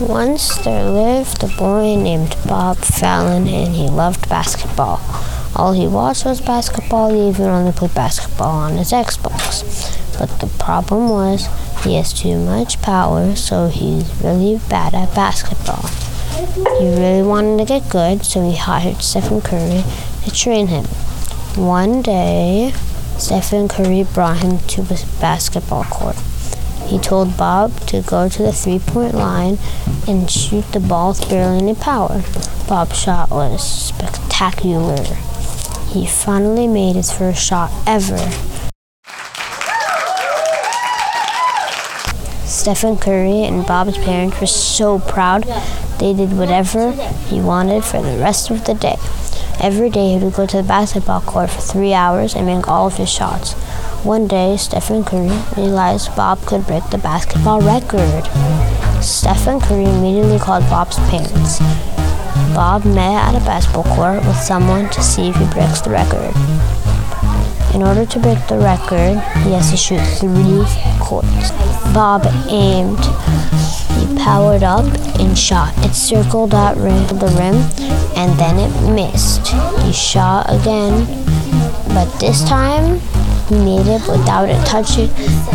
Once there lived a boy named Bob Fallon, and he loved basketball. All he watched was basketball, he even only played basketball on his Xbox. But the problem was he has too much power, so he's really bad at basketball. He really wanted to get good, so he hired Stephen Curry to train him. One day, Stephen Curry brought him to a basketball court. He told Bob to go to the three point line and shoot the ball with barely any power. Bob's shot was spectacular. He finally made his first shot ever. Stephen Curry and Bob's parents were so proud they did whatever he wanted for the rest of the day. Every day he would go to the basketball court for three hours and make all of his shots. One day, Stephen Curry realized Bob could break the basketball record. Stephen Curry immediately called Bob's parents. Bob met at a basketball court with someone to see if he breaks the record. In order to break the record, he has to shoot three courts. Bob aimed, he powered up and shot. It circled that rim, the rim, and then it missed. He shot again, but this time he made it without it touching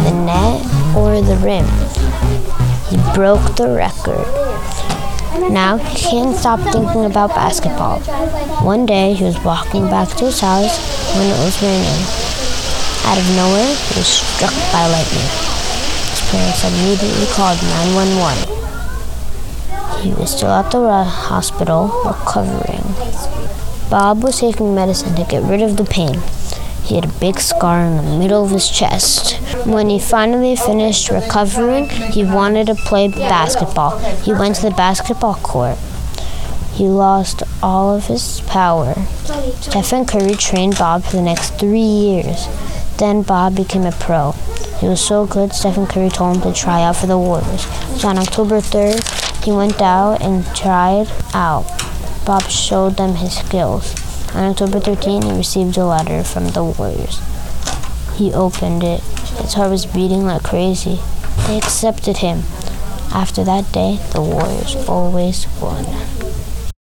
the net or the rim. He broke the record. Now he can't stop thinking about basketball. One day he was walking back to his house when it was raining. Out of nowhere, he was struck by lightning. His parents immediately called 911. He was still at the hospital recovering. Bob was taking medicine to get rid of the pain. He had a big scar in the middle of his chest. When he finally finished recovering, he wanted to play basketball. He went to the basketball court. He lost all of his power. Stephen Curry trained Bob for the next three years. Then Bob became a pro. He was so good, Stephen Curry told him to try out for the Warriors. So on October 3rd, he went out and tried out. Bob showed them his skills. On October 13, he received a letter from the Warriors. He opened it. His heart was beating like crazy. They accepted him. After that day, the Warriors always won.